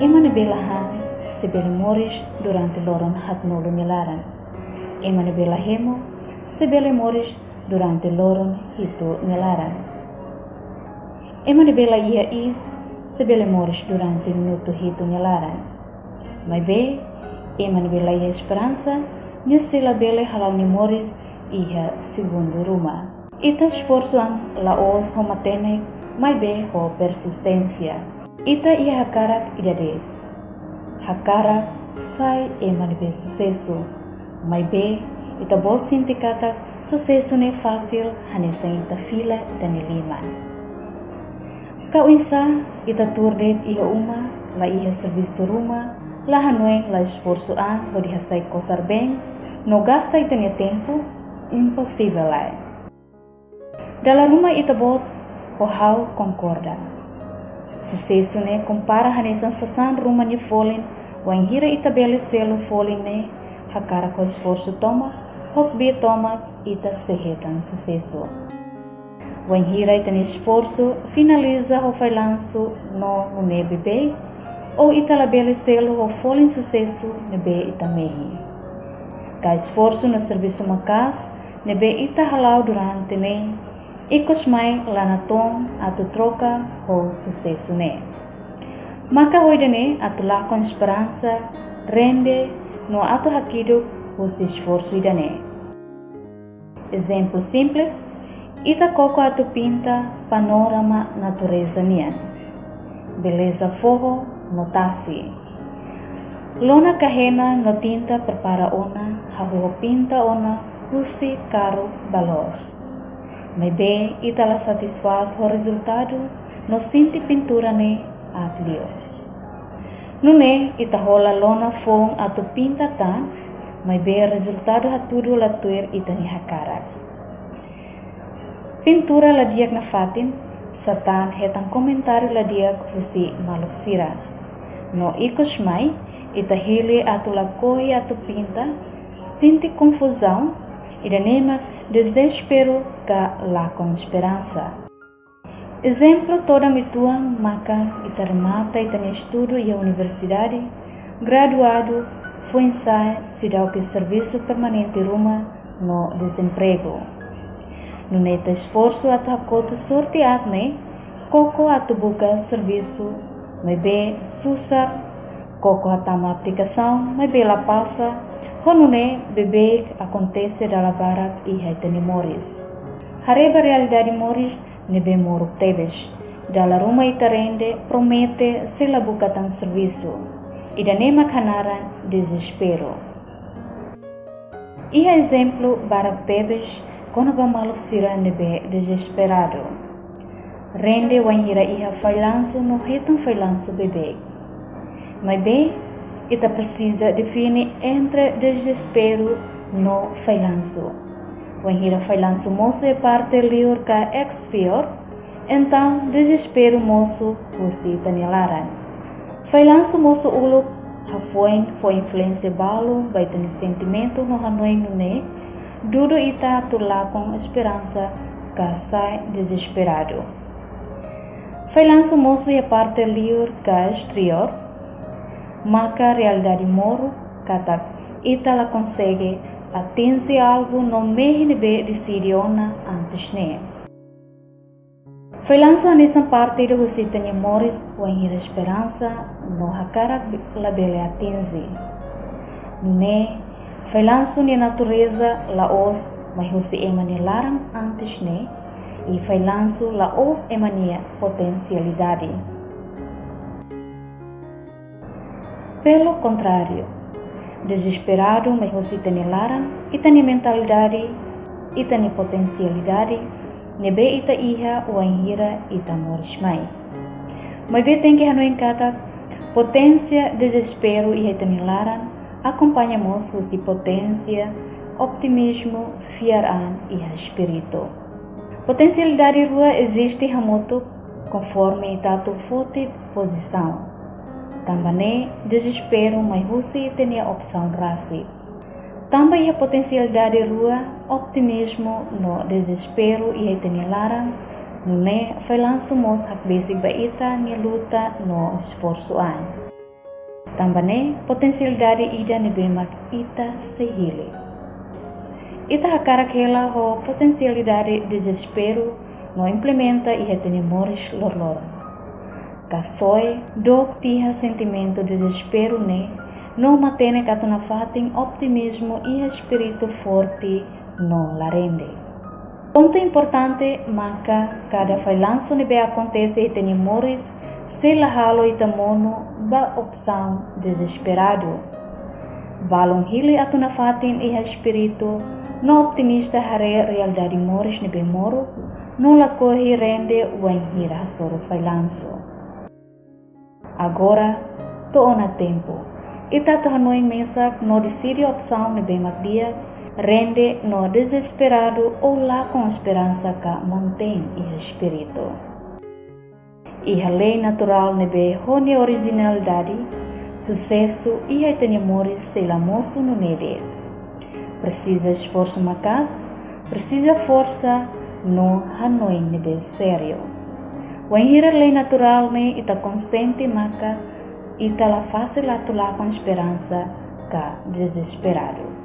Ema ne belahan se moris durante loron hatnolo nilaran. Ema ne belahemo se moris durante loron hito nilaran. Ema ne bela ia is se moris durante minuto hito nilaran. Mas be, ema ne bela ia esperança, ne la bele halal ni moris ia segundo ruma. Ita esforço ang laos homatene, mai be ho persistência. Ita ia hakarak idade. Hakarak sai e manibe sucesso. Mai be, ita bol sinti kata sucesso ne fácil hanesa ita fila dan liman. Kau insa ita turdet iha uma, la iha serviço ruma, la hanoeng la esforço an, ho dihasai kosar bem, no gasta ita tempo, impossível é. Dalam rumah itu bot, pohau concorda. Sucesso ne compara hanesan sasan rumah ni folin, wan hira ita bele selo folin ne, hakara ko esforço toma, hok bi toma ita sehetan sucesso. Wan hira ita esforço finaliza o failanço no no ne bebe, ou ita la bele selo o folin sucesso ne be ita mehi. Ka esforço no serviço macas, nebe ita halau durante ne ikos mai lanatom atu troca o sucesso ne. Maka hoidene atu lakon esperança rende no atu hakido o esforço idane. Exemplo simples, ita coco atu pinta panorama natureza nian. Beleza forro notasi. Lona kahena no tinta prepara ona, hahu pinta ona custe caro balos. Mas bem, itala satisfaz o resultado no sinti pintura ne atlio. Nune ita hola lona fong atu pinta tan, mas bem resultado hatudo la tuer ita ni. Pintura la diak na fatin, satan hetan comentário la diak fusi maluk sira. No ikos mai, ita hili atu la koi atu pinta, sinti confusão Iranema desespero ka la esperança. Exemplo toda mituan maka itarmata itani estudo e a universidade, graduado, foi ensai o que serviço permanente ruma no desemprego. No neta esforço atacoto sorteado ne, coco atubuca serviço, mas bem susar, coco atama aplicação, mas bem la passa, Honune bebê acontece da barak e hetani moris. Hareba realidade moris nebe moro tebes. Dala ruma itarende promete se la bukatan serviço. Ida nema kanaran desespero. Iha exemplo barak tebes kono ba malu sira nebe desesperado. Rende wanhira iha failanso no retan failanso bebê. Mas bem, Ita precisa definir entre desespero no failanço. Quando failanço moço é parte lior ka exterior, então desespero moço você tanilaran. Failanço moço ulo hafoin foi influência balo, vai ter sentimento no hanoi no ne, dudo ita tular com esperança ka sai desesperado. Failanço moço é parte lior ka exterior, maka realidade moro kata itala consegue atingir algo no meio de decidiona antes ne. Foi lançado nessa parte do você tem moris com a esperança no hakara la bele atingir. Ne foi lançado na natureza la os mas você emane larang antes ne e foi lançado la os emania potencialidade. Pelo contrário, desesperado, mas você tem lara, e tem mentalidade, e tem potencialidade, nebe ita iha o anhira ita morismai. Mas bem tem que hano em cada potência, desespero e lara, acompanhamos de potência, optimismo, fiaran e espírito. Potencialidade rua existe hamoto conforme tato forte posição. Também desespero, mas você tem a opção rasi. Também a potencialidade rua, optimismo no desespero e tem lara, no ne foi lanço mos hak basic baita ni luta no esforço an. Também potencialidade ida ne bem ita se hile. Ita cara aquela ho potencialidade de desespero no implementa e retenimores lorlor. Kasoi do tiha sentimento de desespero ne não mantém katuna fatin optimismo e espírito forte no larende. Ponto importante marca cada falhanço ne be acontece e tenimores se la halo itamono ba opção desesperado. Balon hili atuna fatin e espírito no optimista hare realidade mores ne bemoro, no la corre rende o hira soro failanço. Agora, to na tempo. Ita to hanoi mensa no decide opção bemak dia, rende no desesperado ou lá com esperança que mantém o espírito. E a lei natural ne be hone originalidade, sucesso e a tenimores se la moço no nele. Precisa esforço na casa, precisa força no Hanoi nível sério. O enhira lei natural me ita consente maca ita la fácil atular com esperança ka desesperado.